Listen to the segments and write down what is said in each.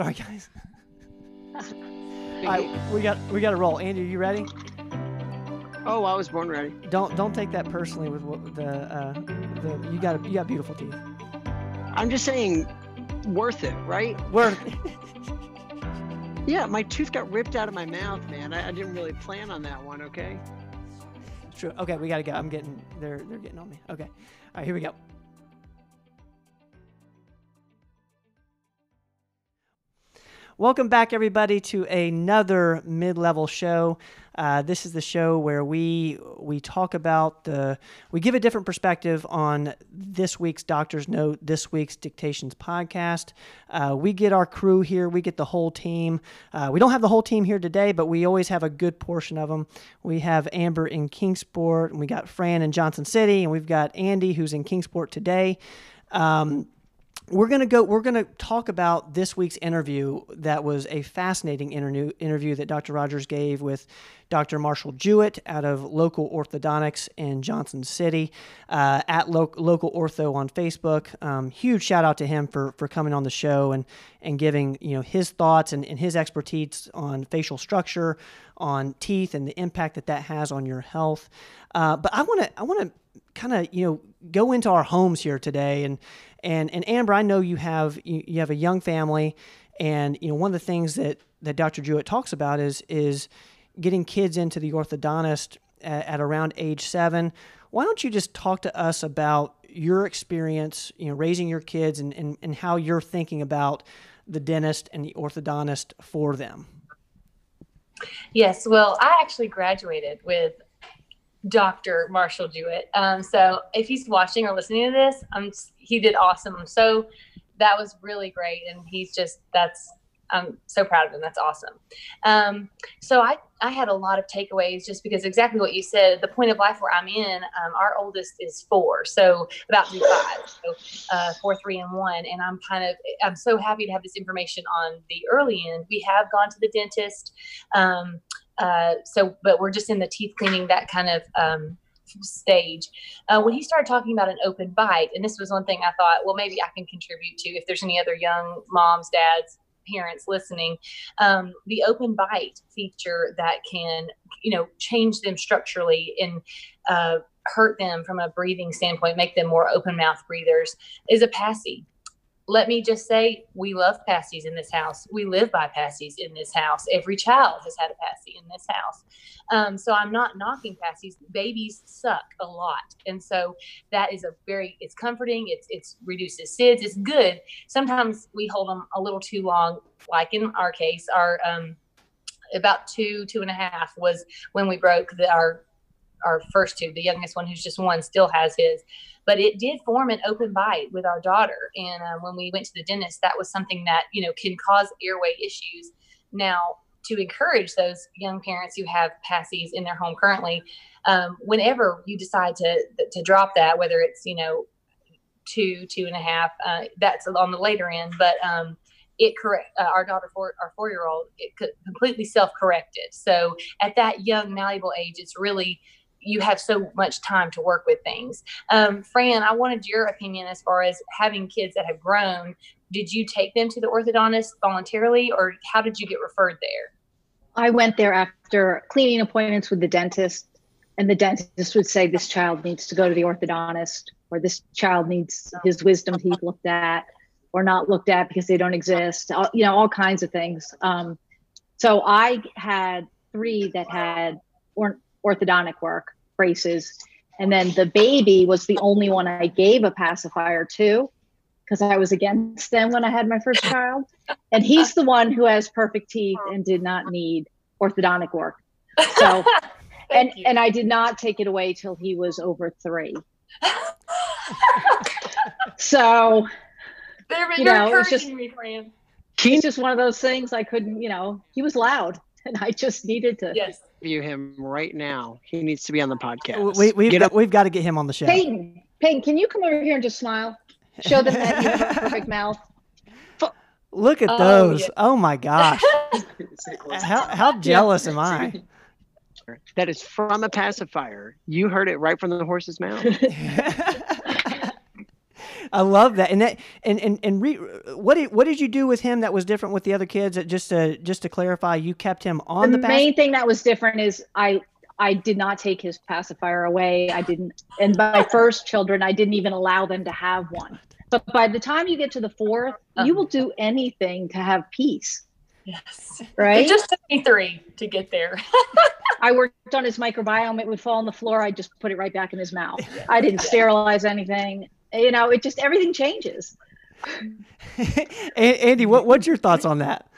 All right, guys. All right, we got we got to roll. Andy, are you ready? Oh, I was born ready. Don't don't take that personally with what the uh, the you got you got beautiful teeth. I'm just saying, worth it, right? Worth. yeah, my tooth got ripped out of my mouth, man. I, I didn't really plan on that one. Okay. True. Okay, we got to go. I'm getting they're they're getting on me. Okay. All right, here we go. Welcome back, everybody, to another mid-level show. Uh, this is the show where we we talk about the we give a different perspective on this week's Doctor's Note, this week's Dictations podcast. Uh, we get our crew here, we get the whole team. Uh, we don't have the whole team here today, but we always have a good portion of them. We have Amber in Kingsport, and we got Fran in Johnson City, and we've got Andy who's in Kingsport today. Um, we're gonna go. We're gonna talk about this week's interview. That was a fascinating interview interview that Dr. Rogers gave with Dr. Marshall Jewett out of Local Orthodontics in Johnson City uh, at Lo- Local Ortho on Facebook. Um, huge shout out to him for for coming on the show and and giving you know his thoughts and, and his expertise on facial structure, on teeth, and the impact that that has on your health. Uh, but I want to I want to kind of you know go into our homes here today and and and Amber, I know you have you, you have a young family, and you know one of the things that that Dr. Jewett talks about is is getting kids into the orthodontist at, at around age seven. Why don't you just talk to us about your experience, you know, raising your kids and, and, and how you're thinking about the dentist and the orthodontist for them? Yes, well, I actually graduated with Dr. Marshall Jewett. Um, so if he's watching or listening to this, um, he did awesome. So that was really great. And he's just, that's, I'm so proud of him. That's awesome. Um, so I, I had a lot of takeaways just because exactly what you said, the point of life where I'm in, um, our oldest is four, so about to five, so uh, four, three, and one. And I'm kind of, I'm so happy to have this information on the early end. We have gone to the dentist. Um, uh, so, but we're just in the teeth cleaning, that kind of um, stage. Uh, when he started talking about an open bite, and this was one thing I thought, well, maybe I can contribute to if there's any other young moms, dads, parents listening, um, the open bite feature that can, you know, change them structurally and uh, hurt them from a breathing standpoint, make them more open mouth breathers, is a passy let me just say we love passies in this house. We live by passies in this house. Every child has had a passy in this house. Um, so i'm not knocking passies babies suck a lot. And so that is a very it's comforting. It's it's reduces sids. It's good. Sometimes we hold them a little too long. Like in our case our um, about two two and a half was when we broke the, our our first two. The youngest one who's just one still has his but it did form an open bite with our daughter. And uh, when we went to the dentist, that was something that, you know, can cause airway issues. Now, to encourage those young parents who have passies in their home currently, um, whenever you decide to, to drop that, whether it's, you know, two, two and a half, uh, that's on the later end, but, um, it correct uh, our daughter four our four year old it completely self corrected so at that young malleable age it's really you have so much time to work with things. Um, Fran, I wanted your opinion as far as having kids that have grown. Did you take them to the orthodontist voluntarily, or how did you get referred there? I went there after cleaning appointments with the dentist, and the dentist would say, This child needs to go to the orthodontist, or this child needs his wisdom teeth looked at, or not looked at because they don't exist, all, you know, all kinds of things. Um, so I had three that had or orthodontic work braces. And then the baby was the only one I gave a pacifier to because I was against them when I had my first child. And he's the one who has perfect teeth and did not need orthodontic work. So, and you. and I did not take it away till he was over three. so, They're, You you're know, it's just- he's just one of those things I couldn't, you know, he was loud and I just needed to. Yes. View him right now. He needs to be on the podcast. We, we've got, we've got to get him on the show. Peyton, Peyton, can you come over here and just smile? Show them that you have a perfect mouth. Look at Oh, those! yeah. Oh my gosh! how how jealous am I? That is from a pacifier. You heard it right from the horse's mouth. I love that. And that and and and re, what did what did you do with him that was different with the other kids? That just to just to clarify, you kept him on the, the, main thing that was different is I I did not take his pacifier away. I didn't, and my first children, I didn't even allow them to have one. But by the time you get to the fourth, you will do uh-huh. anything to have peace. Yes. Right. It just took me three to get there. I worked on his microbiome. It would fall on the floor. I just put it right back in his mouth. I didn't sterilize anything. You know, it just everything changes. Andy, what what's your thoughts on that?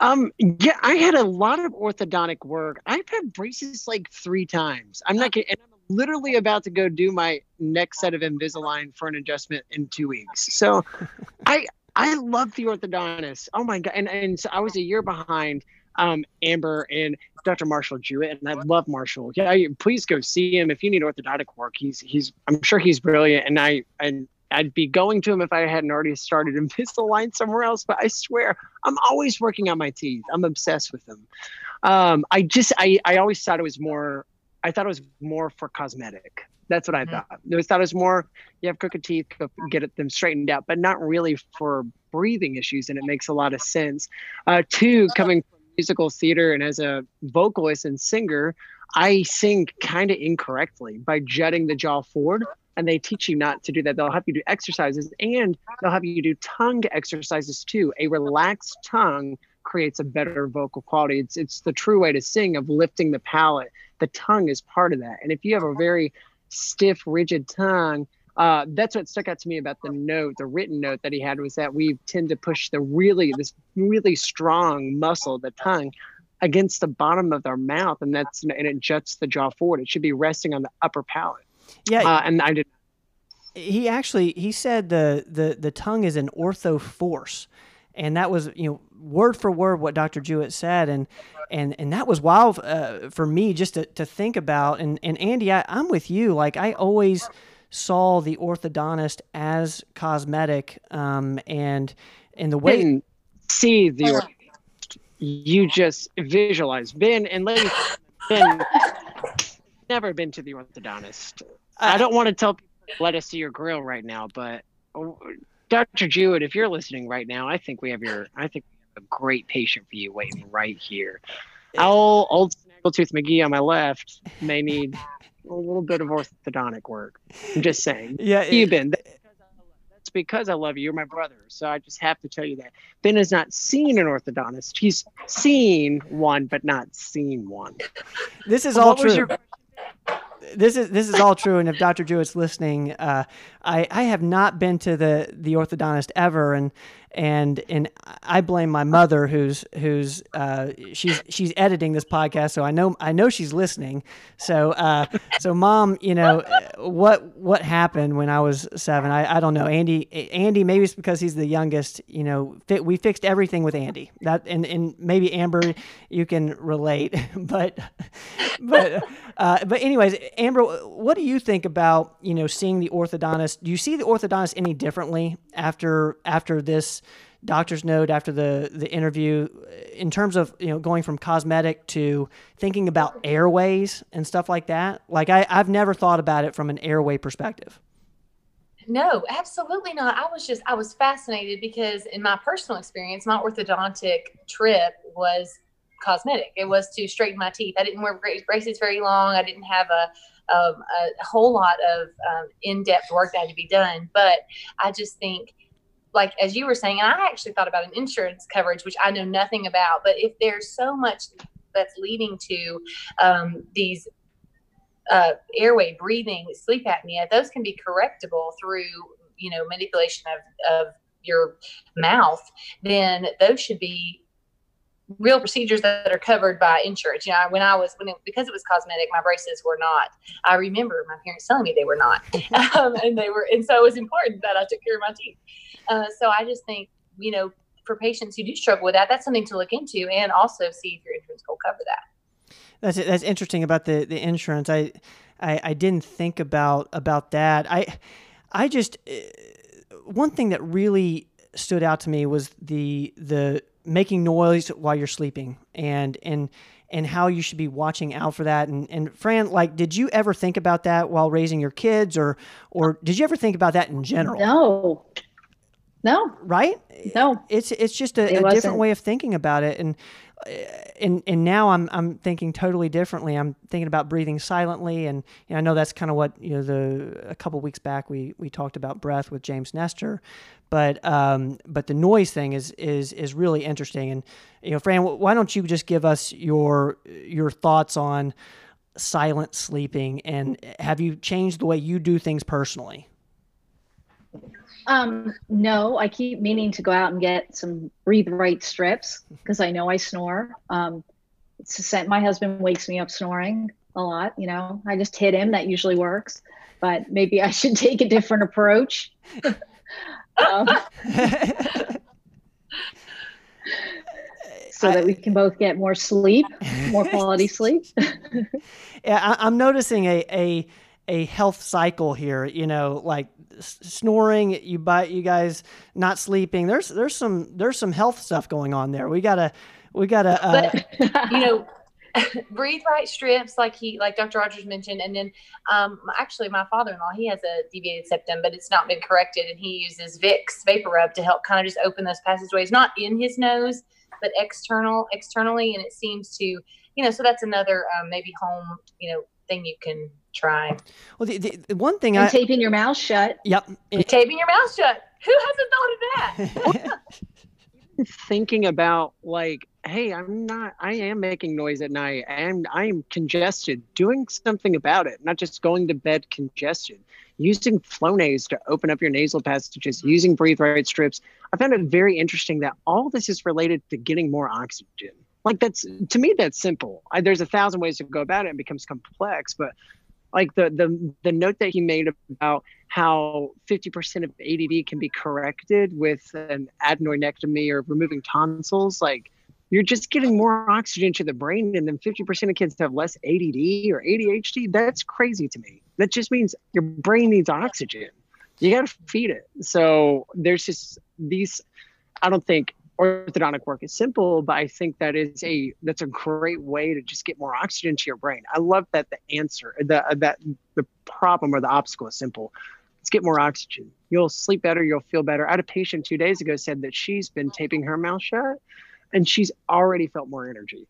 Um, yeah, I had a lot of orthodontic work. I've had braces like three times. I'm not kidding. And I'm literally about to go do my next set of Invisalign for an adjustment in two weeks. So I I love the orthodontist. Oh my god. And and so I was a year behind um Amber and Dr. Marshall Jewett, and I love Marshall. Yeah, please go see him if you need orthodontic work. He's he's I'm sure he's brilliant, and I and I'd be going to him if I hadn't already started Invisalign somewhere else. But I swear, I'm always working on my teeth. I'm obsessed with them. Um, I just, I, I always thought it was more. I thought it was more for cosmetic. That's what I Mhm. thought. I thought it was more. You have crooked teeth, get them straightened out, but not really for breathing issues. And it makes a lot of sense. Uh, two, coming from musical theater and as a vocalist and singer, I sing kind of incorrectly by jutting the jaw forward and they teach you not to do that. They'll have you do exercises and they'll have you do tongue exercises too. A relaxed tongue creates a better vocal quality. It's it's the true way to sing of lifting the palate. The tongue is part of that. And if you have a very stiff, rigid tongue, uh, that's what stuck out to me about the note, the written note that he had was that we tend to push the really this really strong muscle, the tongue, against the bottom of our mouth, and that's and it juts the jaw forward. It should be resting on the upper palate. Yeah, Uh, and I did he actually he said the the the tongue is an ortho force and that was you know word for word what dr jewett said and and and that was wild uh, for me just to, to think about and and andy I, i'm with you like i always saw the orthodontist as cosmetic um and in the way didn't see the orthodontist. You just visualize. Ben and ladies, Ben never been to the orthodontist. I don't want to tell people let us see your grill right now, but oh, Dr. Jewett, if you're listening right now, I think we have your I think we have a great patient for you waiting right here. Old old Snaggletooth McGee on my left may need a little bit of orthodontic work. I'm just saying. yeah you, Ben. That's because I love you. You're my brother. So I just have to tell you that. Ben has not seen an orthodontist. He's seen one, but not seen one. this is all true your- this is this is all true, and if Dr. Jewett's listening, uh, I I have not been to the the orthodontist ever, and and and I blame my mother, who's who's uh, she's she's editing this podcast, so I know I know she's listening. So uh, so mom, you know what what happened when I was seven? I, I don't know. Andy Andy maybe it's because he's the youngest. You know, we fixed everything with Andy. That and and maybe Amber, you can relate, but but uh, but anyways, Amber, what do you think about you know seeing the orthodontist? Do you see the orthodontist any differently after after this doctor's note, after the the interview, in terms of you know going from cosmetic to thinking about airways and stuff like that? Like I I've never thought about it from an airway perspective. No, absolutely not. I was just I was fascinated because in my personal experience, my orthodontic trip was cosmetic. It was to straighten my teeth. I didn't wear braces very long. I didn't have a um, a whole lot of um, in-depth work that had to be done. But I just think, like as you were saying, and I actually thought about an insurance coverage, which I know nothing about. But if there's so much that's leading to um, these uh, airway breathing sleep apnea those can be correctable through you know manipulation of, of your mouth then those should be real procedures that are covered by insurance. You know when i was when it, because it was cosmetic my braces were not. I remember my parents telling me they were not. Um, and they were and so it was important that i took care of my teeth. Uh, so i just think you know for patients who do struggle with that that's something to look into and also see if your insurance will cover that. That's that's interesting about the the insurance. I I, I didn't think about about that. I I just uh, one thing that really stood out to me was the the making noise while you're sleeping and and and how you should be watching out for that. And, and Fran, like, did you ever think about that while raising your kids, or or did you ever think about that in general? No, no, right? No, it's it's just a, It a different way of thinking about it, and and and now I'm I'm thinking totally differently. I'm thinking about breathing silently, and you know, I know that's kind of what you know. The a couple weeks back we we talked about breath with James Nestor, but um, but the noise thing is is is really interesting. And you know, Fran, why don't you just give us your your thoughts on silent sleeping, and have you changed the way you do things personally? Um, no, I keep meaning to go out and get some breathe right strips because I know I snore. Um, my husband wakes me up snoring a lot. You know, I just hit him. That usually works, but maybe I should take a different approach. um, so that we can both get more sleep, more quality sleep. Yeah, I, I'm noticing a, a a health cycle here. You know, like snoring, you buy you guys not sleeping. There's there's some there's some health stuff going on there. We gotta we gotta. Uh, But you know, breathe right strips, like he, like Dr. Rogers mentioned, and then um, actually, my father-in-law, he has a deviated septum, but it's not been corrected, and he uses Vicks vapor rub to help kind of just open those passageways, not in his nose, but external, externally, and it seems to, you know, so that's another um, maybe home, you know, thing you can try. well, the, the, the one thing and I taping your mouth shut. yep. Taping your mouth shut. Who hasn't thought of that? thinking about like hey i'm not i am making noise at night and i'm congested doing something about it not just going to bed congested. Using flonase to open up your nasal passages mm-hmm. using breathe right strips. I found it very interesting that all this is related to getting more oxygen. Like that's to me that's simple. I, there's a thousand ways to go about it and it becomes complex but like the the the note that he made about how 50% of ADD can be corrected with an adenoidectomy or removing tonsils like you're just getting more oxygen to the brain and then 50% of kids have less ADD or ADHD that's crazy to me that just means your brain needs oxygen you got to feed it so there's just these I don't think orthodontic work is simple, but I think that is a that's a great way to just get more oxygen to your brain. I love that the answer, the uh, that the problem or the obstacle is simple. Let's get more oxygen. You'll sleep better. You'll feel better. I had a patient two days ago said that she's been taping her mouth shut, and she's already felt more energy.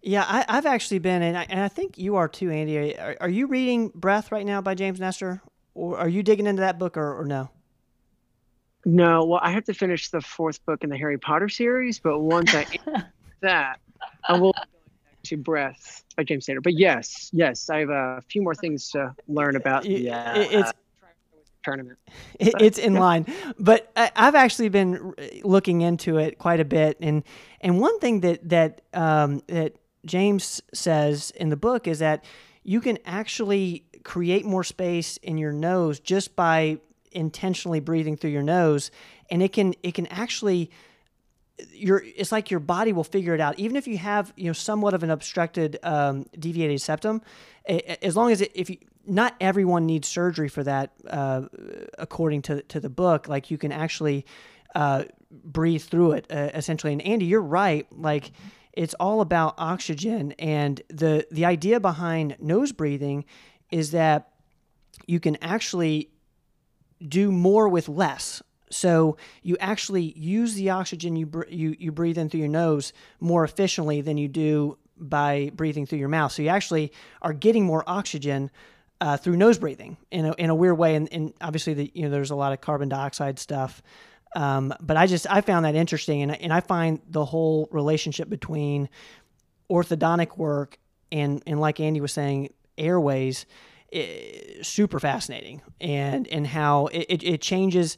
Yeah, I, I've actually been, and I, and I think you are too, Andy. Are, are you reading Breath right now by James Nestor, or are you digging into that book, or, or no? No, well, I have to finish the fourth book in the Harry Potter series, but once I that, I will go back to Breath by James Taylor. But yes, yes, I have a few more things to learn about. Yeah, it- it's uh, tournament. It, it's in line, but I, I've actually been looking into it quite a bit, and and one thing that that um, that James says in the book is that you can actually create more space in your nose just by intentionally breathing through your nose, and it can it can actually your it's like your body will figure it out. Even if you have you know somewhat of an obstructed um, deviated septum as long as it, if you not everyone needs surgery for that uh, according to to the book like you can actually uh, breathe through it uh, essentially and Andy you're right like it's all about oxygen and the the idea behind nose breathing is that you can actually do more with less. So you actually use the oxygen you br- you you breathe in through your nose more efficiently than you do by breathing through your mouth. So you actually are getting more oxygen uh, through nose breathing in a, in a weird way. And, and obviously, the, you know, there's a lot of carbon dioxide stuff. Um, but I just I found that interesting, and and I find the whole relationship between orthodontic work and and like Andy was saying, airways, eh, super fascinating, and and how it, it, it changes,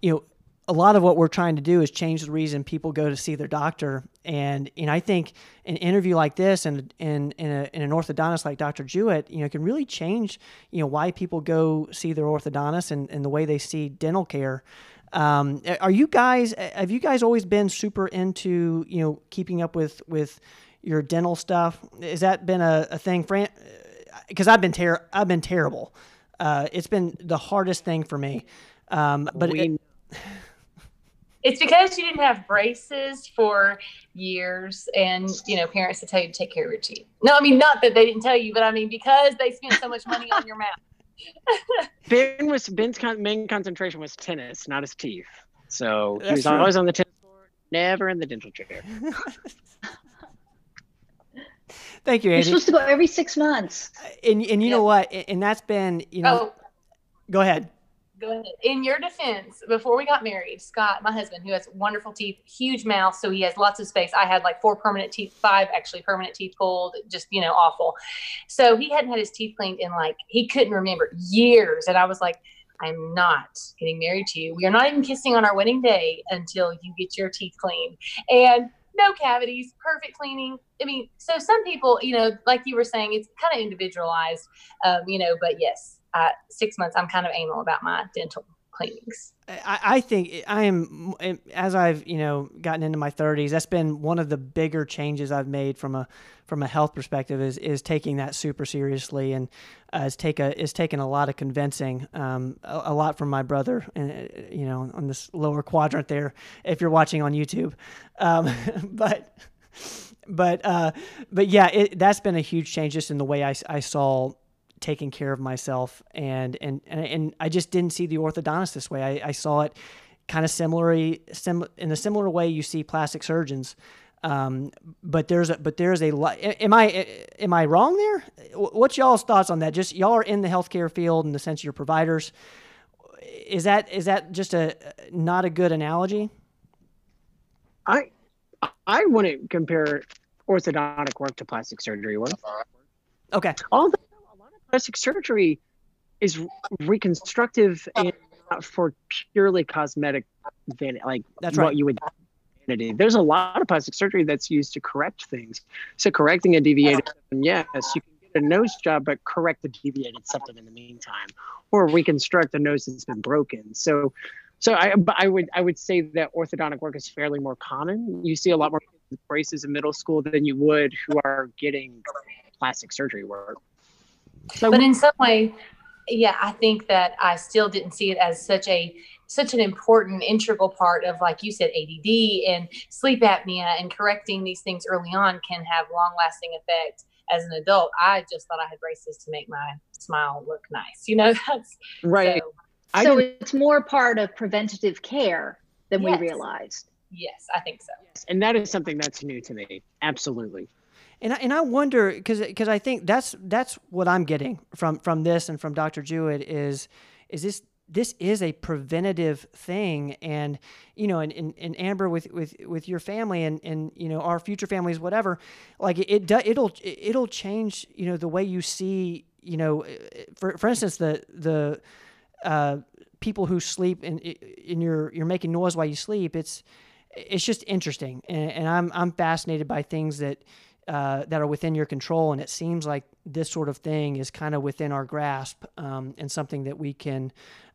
you know. A lot of what we're trying to do is change the reason people go to see their doctor, and and I think an interview like this and and in, a, in an orthodontist like Dr. Jewett, you know, can really change you know why people go see their orthodontist and, and the way they see dental care. Um, are you guys have you guys always been super into you know keeping up with with your dental stuff? Has that been a, a thing, Fran? Because I've been ter- I've been terrible. Uh, it's been the hardest thing for me. Um, but we, it- it's because you didn't have braces for years and you know parents to tell you to take care of your teeth no i mean not that they didn't tell you but i mean because they spent so much money on your mouth ben was ben's con- main concentration was tennis not his teeth so he was true. always on the tennis court never in the dental chair Thank you, You're supposed to go every six months. And and you know what? And that's been you know. oh Go ahead. Go ahead. In your defense before we got married scott my husband who has wonderful teeth huge mouth so he has lots of space. I had like four permanent teeth five actually permanent teeth pulled just you know awful. So he hadn't had his teeth cleaned in like he couldn't remember years and i was like i'm not getting married to you. We are not even kissing on our wedding day until you get your teeth cleaned. And no cavities perfect cleaning. I mean so some people you know like you were saying it's kind of individualized um, you know but yes uh, six months i'm kind of anal about my dental cleanings I, think I am as I've you know gotten into my 30s. That's been one of the bigger changes I've made from a from a health perspective is is taking that super seriously and uh, take a is taken a lot of convincing, um, a, a lot from my brother, and uh, you know on this lower quadrant there. If you're watching on YouTube, um, but but uh, but yeah, it, that's been a huge change just in the way I, I saw taking care of myself and and and, and I just didn't see the orthodontist this way. I, I saw it kind of similarly sim, in a similar way you see plastic surgeons. Um, but there's a but there's a lot. Am I am I wrong there? What's y'all's thoughts on that? Just y'all are in the healthcare field in the sense of your providers. Is that is that just a not a good analogy? i i wouldn't compare orthodontic work to plastic surgery work Okay. although a lot of plastic surgery is reconstructive and not for purely cosmetic vanity, like That's what right. you would vanity. there's a lot of plastic surgery that's used to correct things so correcting a deviated septum, yes you can get a nose job but correct the deviated septum in the meantime or reconstruct a nose that's been broken so so I, but I would I would say that orthodontic work is fairly more common. You see a lot more braces in middle school than you would who are getting plastic surgery work. So but in some way yeah i think that i still didn't see it as such a such an important integral part of like you said add and sleep apnea and correcting these things early on can have long lasting effect as an adult i just thought i had braces to make my smile look nice you know that's right. so, I so it's more part of preventative care than Yes. we realized. yes i think so Yes, and that is something that's new to me. Absolutely. And I, and I wonder because because I think that's that's what I'm getting from from this and from Dr. Jewett is is this this is a preventative thing and you know and, and, and Amber with, with with your family and and you know our future families whatever like it, it do- it'll it'll change you know the way you see you know for for instance the the uh, people who sleep and in your you're making noise while you sleep it's it's just interesting and, and I'm I'm fascinated by things that uh, that are within your control and it seems like this sort of thing is kind of within our grasp um, and something that we can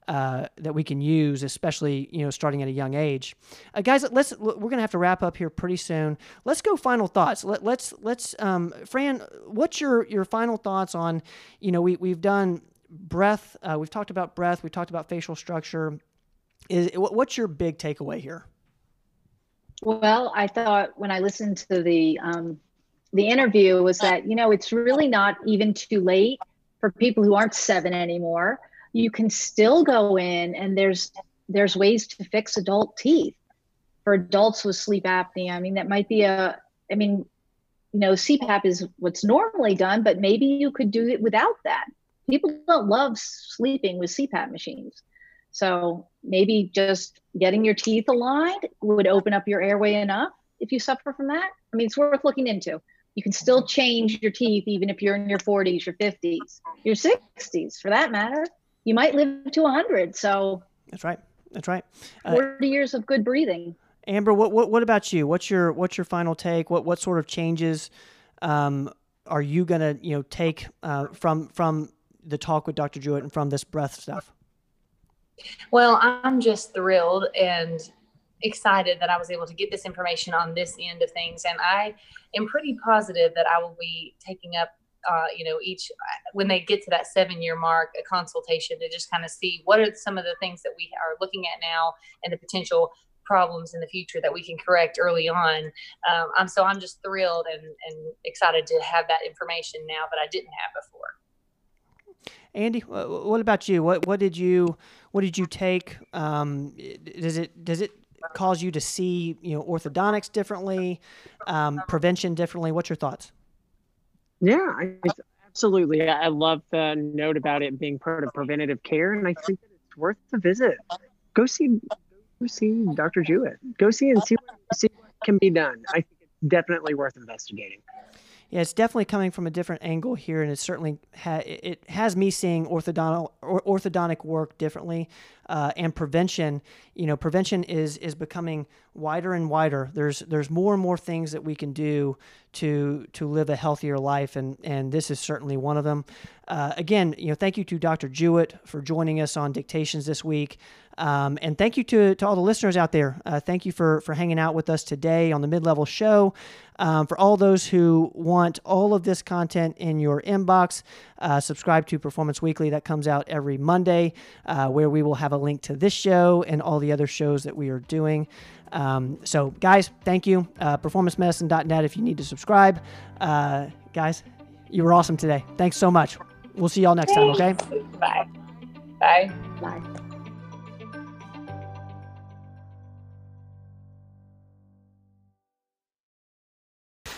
uh, that we can use especially you know starting at a young age. Uh, guys let's we're gonna have to wrap up here pretty soon. Let's go final thoughts. Let, let's let's um, Fran what's your your final thoughts on you know we, we've done breath uh, we've talked about breath we've talked about facial structure. Is what's your big takeaway here? Well, I thought when I listened to the um, the interview was that you know it's really not even too late for people who aren't seven anymore. You can still go in and there's there's ways to fix adult teeth for adults with sleep apnea. I mean that might be a I mean you know CPAP is what's normally done, but maybe you could do it without that. People don't love sleeping with CPAP machines. So maybe just getting your teeth aligned would open up your airway enough if you suffer from that. I mean, it's worth looking into. You can still change your teeth even if you're in your 40s, your 50s, your 60s for that matter. You might live to 100. So that's right that's right Uh, 40 years of good breathing. Amber, what, what what about you? What's your what's your final take? What what sort of changes um, are you gonna you know take uh, from from the talk with Dr. Jewett and from this breath stuff? Well, I'm just thrilled and excited that I was able to get this information on this end of things. And I am pretty positive that I will be taking up, uh, you know, each, when they get to that seven year mark, a consultation to just kind of see what are some of the things that we are looking at now and the potential problems in the future that we can correct early on. Um, I'm so I'm just thrilled and, and excited to have that information now that I didn't have before. Andy, what about you? What what did you what did you take? Um, does it does it cause you to see you know orthodontics differently, um, prevention differently? What's your thoughts? Yeah, I, absolutely. I love the note about it being part of preventative care, and I think it's worth the visit. Go see, go see Dr. Jewett. Go see and see what, see what can be done. I think it's definitely worth investigating yeah, it's definitely coming from a different angle here, and it certainly ha- it has me seeing orthodontic orthodontic work differently, uh, and prevention. You know, prevention is is becoming wider and wider. There's there's more and more things that we can do to to live a healthier life, and and this is certainly one of them. Uh, again, you know, thank you to Dr. Jewett for joining us on Dictations this week. Um, and thank you to, to all the listeners out there. Uh, thank you for, for hanging out with us today on the Mid Level Show. Um, for all those who want all of this content in your inbox, uh, subscribe to Performance Weekly. That comes out every Monday, uh, where we will have a link to this show and all the other shows that we are doing. Um, so, guys, thank you. Uh, performancemedicine.net if you need to subscribe. Uh, guys, you were awesome today. Thanks so much. We'll see y'all next time, okay? Bye. Bye. Bye.